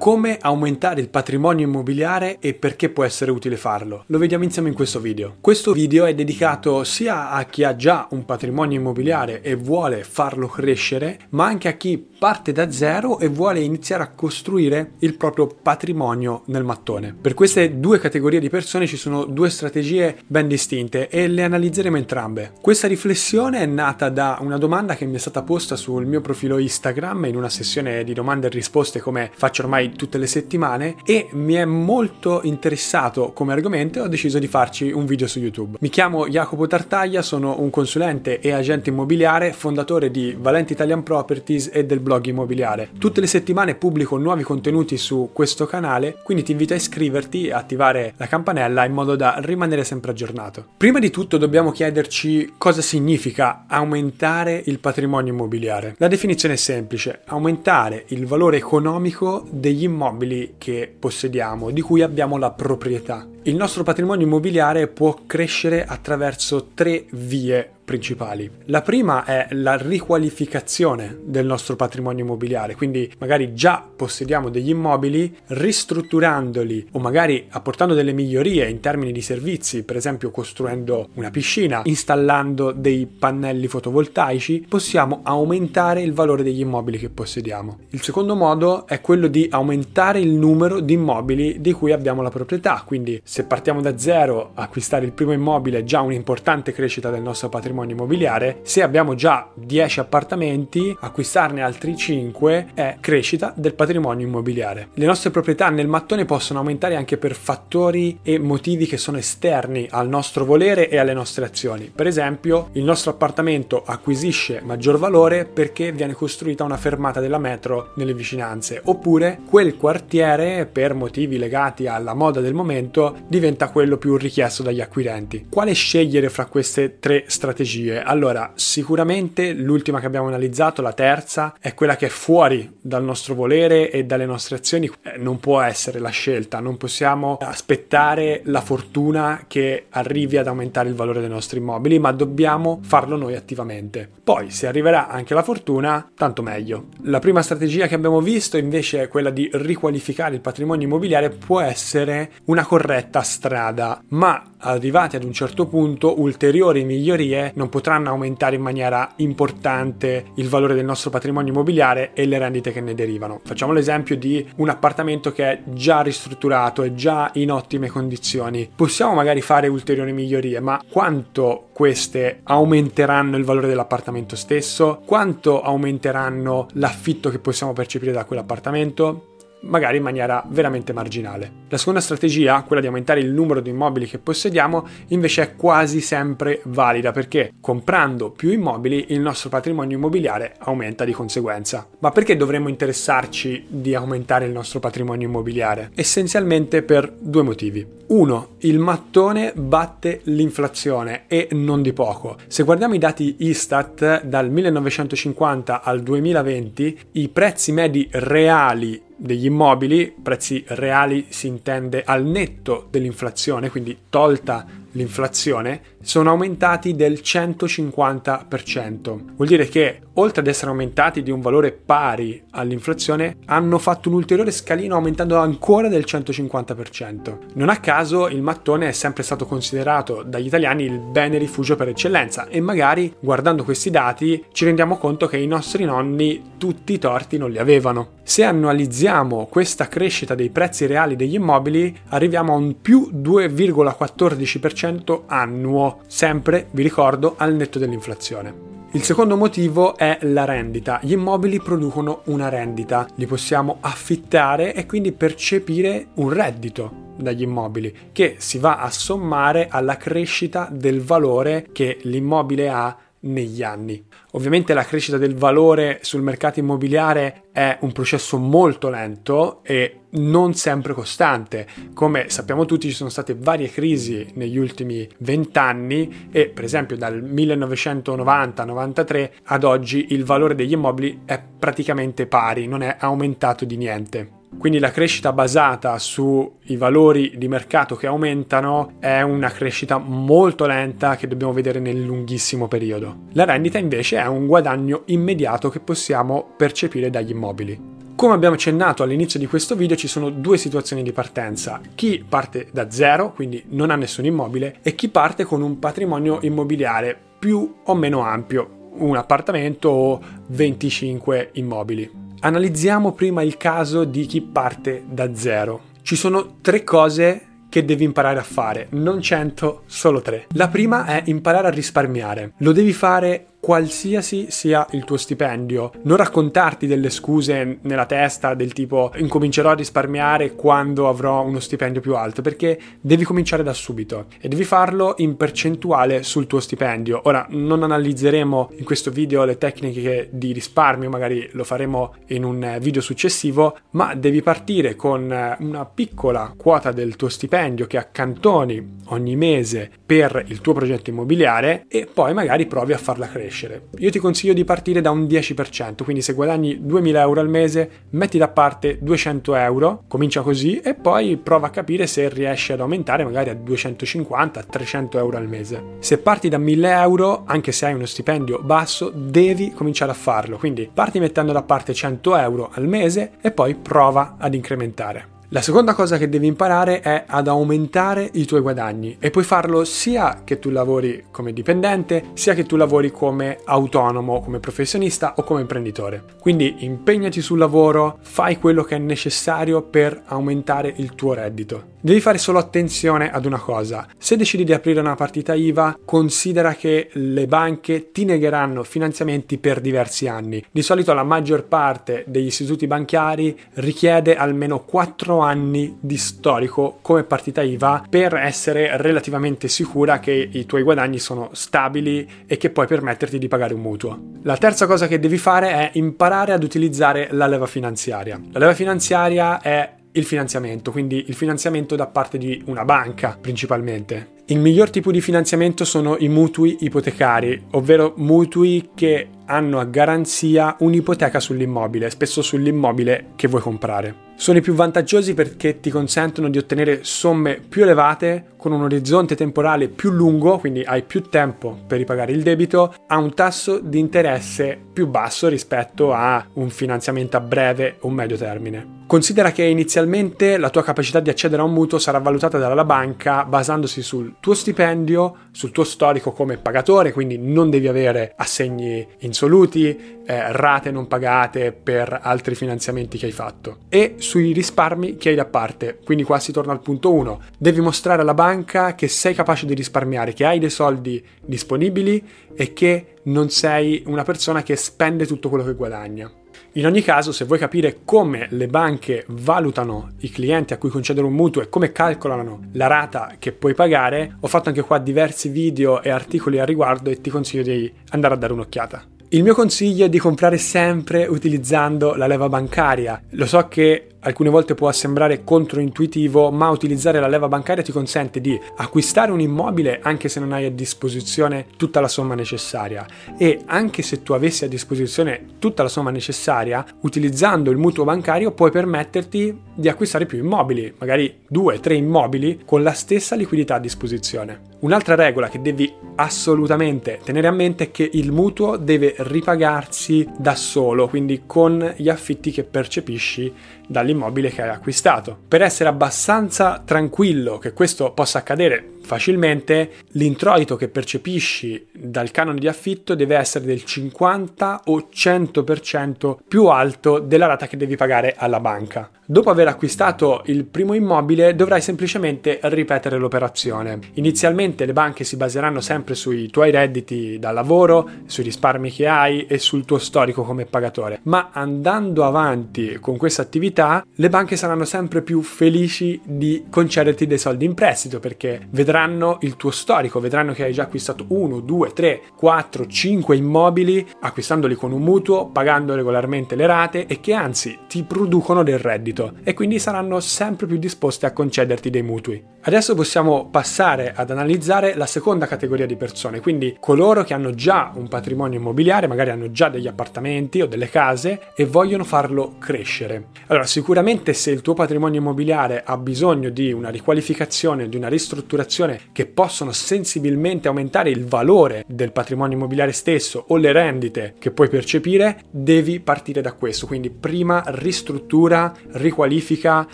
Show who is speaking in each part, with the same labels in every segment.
Speaker 1: come aumentare il patrimonio immobiliare e perché può essere utile farlo. Lo vediamo insieme in questo video. Questo video è dedicato sia a chi ha già un patrimonio immobiliare e vuole farlo crescere, ma anche a chi parte da zero e vuole iniziare a costruire il proprio patrimonio nel mattone. Per queste due categorie di persone ci sono due strategie ben distinte e le analizzeremo entrambe. Questa riflessione è nata da una domanda che mi è stata posta sul mio profilo Instagram in una sessione di domande e risposte come faccio ormai tutte le settimane e mi è molto interessato come argomento e ho deciso di farci un video su YouTube. Mi chiamo Jacopo Tartaglia, sono un consulente e agente immobiliare, fondatore di Valente Italian Properties e del blog immobiliare. Tutte le settimane pubblico nuovi contenuti su questo canale, quindi ti invito a iscriverti e attivare la campanella in modo da rimanere sempre aggiornato. Prima di tutto dobbiamo chiederci cosa significa aumentare il patrimonio immobiliare. La definizione è semplice, aumentare il valore economico degli immobili che possediamo, di cui abbiamo la proprietà. Il nostro patrimonio immobiliare può crescere attraverso tre vie principali. La prima è la riqualificazione del nostro patrimonio immobiliare, quindi magari già possediamo degli immobili, ristrutturandoli o magari apportando delle migliorie in termini di servizi, per esempio costruendo una piscina, installando dei pannelli fotovoltaici, possiamo aumentare il valore degli immobili che possediamo. Il secondo modo è quello di aumentare il numero di immobili di cui abbiamo la proprietà, quindi se partiamo da zero, acquistare il primo immobile è già un'importante crescita del nostro patrimonio immobiliare, se abbiamo già 10 appartamenti, acquistarne altri 5 è crescita del patrimonio immobiliare. Le nostre proprietà nel mattone possono aumentare anche per fattori e motivi che sono esterni al nostro volere e alle nostre azioni. Per esempio, il nostro appartamento acquisisce maggior valore perché viene costruita una fermata della metro nelle vicinanze, oppure quel quartiere, per motivi legati alla moda del momento, diventa quello più richiesto dagli acquirenti. Quale scegliere fra queste tre strategie? Allora, sicuramente l'ultima che abbiamo analizzato, la terza, è quella che è fuori dal nostro volere e dalle nostre azioni. Eh, non può essere la scelta, non possiamo aspettare la fortuna che arrivi ad aumentare il valore dei nostri immobili, ma dobbiamo farlo noi attivamente. Poi, se arriverà anche la fortuna, tanto meglio. La prima strategia che abbiamo visto invece è quella di riqualificare il patrimonio immobiliare, può essere una corretta strada, ma arrivati ad un certo punto ulteriori migliorie non potranno aumentare in maniera importante il valore del nostro patrimonio immobiliare e le rendite che ne derivano. Facciamo l'esempio di un appartamento che è già ristrutturato, è già in ottime condizioni. Possiamo magari fare ulteriori migliorie, ma quanto queste aumenteranno il valore dell'appartamento stesso? Quanto aumenteranno l'affitto che possiamo percepire da quell'appartamento? Magari in maniera veramente marginale. La seconda strategia, quella di aumentare il numero di immobili che possediamo, invece è quasi sempre valida perché comprando più immobili il nostro patrimonio immobiliare aumenta di conseguenza. Ma perché dovremmo interessarci di aumentare il nostro patrimonio immobiliare? Essenzialmente per due motivi. Uno, il mattone batte l'inflazione e non di poco. Se guardiamo i dati Istat dal 1950 al 2020, i prezzi medi reali degli immobili, prezzi reali si intende al netto dell'inflazione, quindi tolta l'inflazione, sono aumentati del 150%. Vuol dire che, oltre ad essere aumentati di un valore pari all'inflazione, hanno fatto un ulteriore scalino aumentando ancora del 150%. Non a caso il mattone è sempre stato considerato dagli italiani il bene rifugio per eccellenza e magari guardando questi dati ci rendiamo conto che i nostri nonni tutti i torti non li avevano. Se annualizziamo questa crescita dei prezzi reali degli immobili, arriviamo a un più 2,14% annuo, sempre, vi ricordo, al netto dell'inflazione. Il secondo motivo è la rendita. Gli immobili producono una rendita, li possiamo affittare e quindi percepire un reddito dagli immobili che si va a sommare alla crescita del valore che l'immobile ha negli anni. Ovviamente la crescita del valore sul mercato immobiliare è un processo molto lento e non sempre costante. Come sappiamo tutti ci sono state varie crisi negli ultimi vent'anni e per esempio dal 1990-93 ad oggi il valore degli immobili è praticamente pari, non è aumentato di niente. Quindi la crescita basata sui valori di mercato che aumentano è una crescita molto lenta che dobbiamo vedere nel lunghissimo periodo. La rendita invece è un guadagno immediato che possiamo percepire dagli immobili. Come abbiamo accennato all'inizio di questo video ci sono due situazioni di partenza. Chi parte da zero, quindi non ha nessun immobile, e chi parte con un patrimonio immobiliare più o meno ampio, un appartamento o 25 immobili. Analizziamo prima il caso di chi parte da zero. Ci sono tre cose che devi imparare a fare, non 100, solo 3. La prima è imparare a risparmiare. Lo devi fare qualsiasi sia il tuo stipendio. Non raccontarti delle scuse nella testa del tipo incomincerò a risparmiare quando avrò uno stipendio più alto, perché devi cominciare da subito e devi farlo in percentuale sul tuo stipendio. Ora, non analizzeremo in questo video le tecniche di risparmio, magari lo faremo in un video successivo, ma devi partire con una piccola quota del tuo stipendio che accantoni ogni mese per il tuo progetto immobiliare e poi magari provi a farla crescere crescere. Io ti consiglio di partire da un 10%, quindi se guadagni 2000 euro al mese, metti da parte 200 euro, comincia così e poi prova a capire se riesci ad aumentare magari a 250, 300 euro al mese. Se parti da 1000 euro, anche se hai uno stipendio basso, devi cominciare a farlo, quindi parti mettendo da parte 100 euro al mese e poi prova ad incrementare. La seconda cosa che devi imparare è ad aumentare i tuoi guadagni e puoi farlo sia che tu lavori come dipendente, sia che tu lavori come autonomo, come professionista o come imprenditore. Quindi impegnati sul lavoro, fai quello che è necessario per aumentare il tuo reddito. Devi fare solo attenzione ad una cosa. Se decidi di aprire una partita IVA, considera che le banche ti negheranno finanziamenti per diversi anni. Di solito la maggior parte degli istituti banchiari richiede almeno 4 anni di storico come partita IVA per essere relativamente sicura che i tuoi guadagni sono stabili e che puoi permetterti di pagare un mutuo. La terza cosa che devi fare è imparare ad utilizzare la leva finanziaria. La leva finanziaria è il finanziamento, quindi il finanziamento da parte di una banca principalmente. Il miglior tipo di finanziamento sono i mutui ipotecari, ovvero mutui che hanno a garanzia un'ipoteca sull'immobile, spesso sull'immobile che vuoi comprare. Sono i più vantaggiosi perché ti consentono di ottenere somme più elevate con un orizzonte temporale più lungo, quindi hai più tempo per ripagare il debito, a un tasso di interesse più basso rispetto a un finanziamento a breve o medio termine. Considera che inizialmente la tua capacità di accedere a un mutuo sarà valutata dalla banca basandosi sul tuo stipendio, sul tuo storico come pagatore, quindi non devi avere assegni insoluti, eh, rate non pagate per altri finanziamenti che hai fatto e sui risparmi che hai da parte. Quindi qua si torna al punto 1. Devi mostrare alla banca che sei capace di risparmiare, che hai dei soldi disponibili e che non sei una persona che spende tutto quello che guadagna. In ogni caso, se vuoi capire come le banche valutano i clienti a cui concedere un mutuo e come calcolano la rata che puoi pagare, ho fatto anche qua diversi video e articoli a riguardo e ti consiglio di andare a dare un'occhiata. Il mio consiglio è di comprare sempre utilizzando la leva bancaria. Lo so che alcune volte può sembrare controintuitivo, ma utilizzare la leva bancaria ti consente di acquistare un immobile anche se non hai a disposizione tutta la somma necessaria e anche se tu avessi a disposizione tutta la somma necessaria, utilizzando il mutuo bancario puoi permetterti di acquistare più immobili, magari due, tre immobili con la stessa liquidità a disposizione. Un'altra regola che devi assolutamente tenere a mente è che il mutuo deve ripagarsi da solo, quindi con gli affitti che percepisci dall'immobile che hai acquistato. Per essere abbastanza tranquillo che questo possa accadere facilmente, l'introito che percepisci dal canone di affitto deve essere del 50 o 100% più alto della rata che devi pagare alla banca. Dopo aver acquistato il primo immobile dovrai semplicemente ripetere l'operazione. Inizialmente le banche si baseranno sempre sui tuoi redditi da lavoro, sui risparmi che hai e sul tuo storico come pagatore, ma andando avanti con questa attività le banche saranno sempre più felici di concederti dei soldi in prestito perché vedranno il tuo storico, vedranno che hai già acquistato 1, 2, 3, 4, 5 immobili, acquistandoli con un mutuo, pagando regolarmente le rate e che anzi ti producono del reddito credito e quindi saranno sempre più disposte a concederti dei mutui. Adesso possiamo passare ad analizzare la seconda categoria di persone, quindi coloro che hanno già un patrimonio immobiliare, magari hanno già degli appartamenti o delle case e vogliono farlo crescere. Allora, sicuramente se il tuo patrimonio immobiliare ha bisogno di una riqualificazione, di una ristrutturazione che possono sensibilmente aumentare il valore del patrimonio immobiliare stesso o le rendite che puoi percepire, devi partire da questo. Quindi prima ristruttura, riqualifica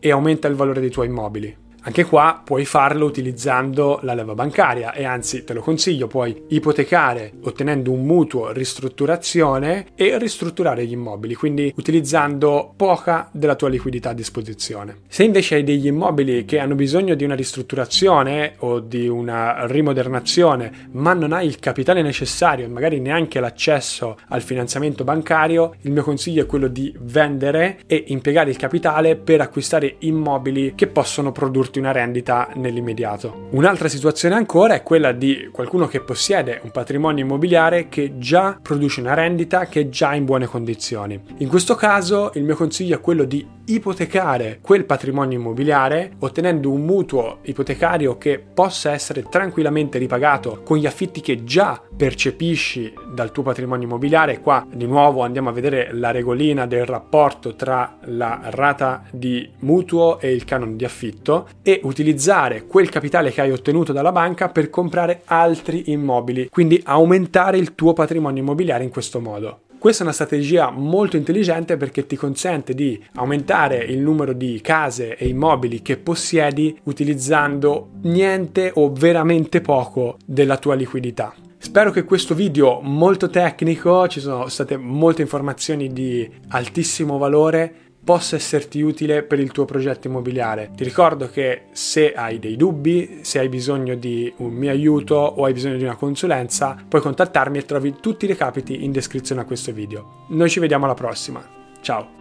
Speaker 1: e aumenta il valore dei tuoi immobili. Anche qua puoi farlo utilizzando la leva bancaria e anzi te lo consiglio, puoi ipotecare ottenendo un mutuo ristrutturazione e ristrutturare gli immobili, quindi utilizzando poca della tua liquidità a disposizione. Se invece hai degli immobili che hanno bisogno di una ristrutturazione o di una rimodernazione, ma non hai il capitale necessario e magari neanche l'accesso al finanziamento bancario, il mio consiglio è quello di vendere e impiegare il capitale per acquistare immobili che possono produrti darti una rendita nell'immediato. Un'altra situazione ancora è quella di qualcuno che possiede un patrimonio immobiliare che già produce una rendita che è già in buone condizioni. In questo caso il mio consiglio è quello di ipotecare quel patrimonio immobiliare ottenendo un mutuo ipotecario che possa essere tranquillamente ripagato con gli affitti che già percepisci dal tuo patrimonio immobiliare. Qua di nuovo andiamo a vedere la regolina del rapporto tra la rata di mutuo e il canone di affitto e utilizzare quel capitale che hai ottenuto dalla banca per comprare altri immobili, quindi aumentare il tuo patrimonio immobiliare in questo modo. Questa è una strategia molto intelligente perché ti consente di aumentare il numero di case e immobili che possiedi utilizzando niente o veramente poco della tua liquidità. Spero che questo video molto tecnico, ci sono state molte informazioni di altissimo valore, possa esserti utile per il tuo progetto immobiliare. Ti ricordo che se hai dei dubbi, se hai bisogno di un mio aiuto o hai bisogno di una consulenza, puoi contattarmi e trovi tutti i recapiti in descrizione a questo video. Noi ci vediamo alla prossima. Ciao!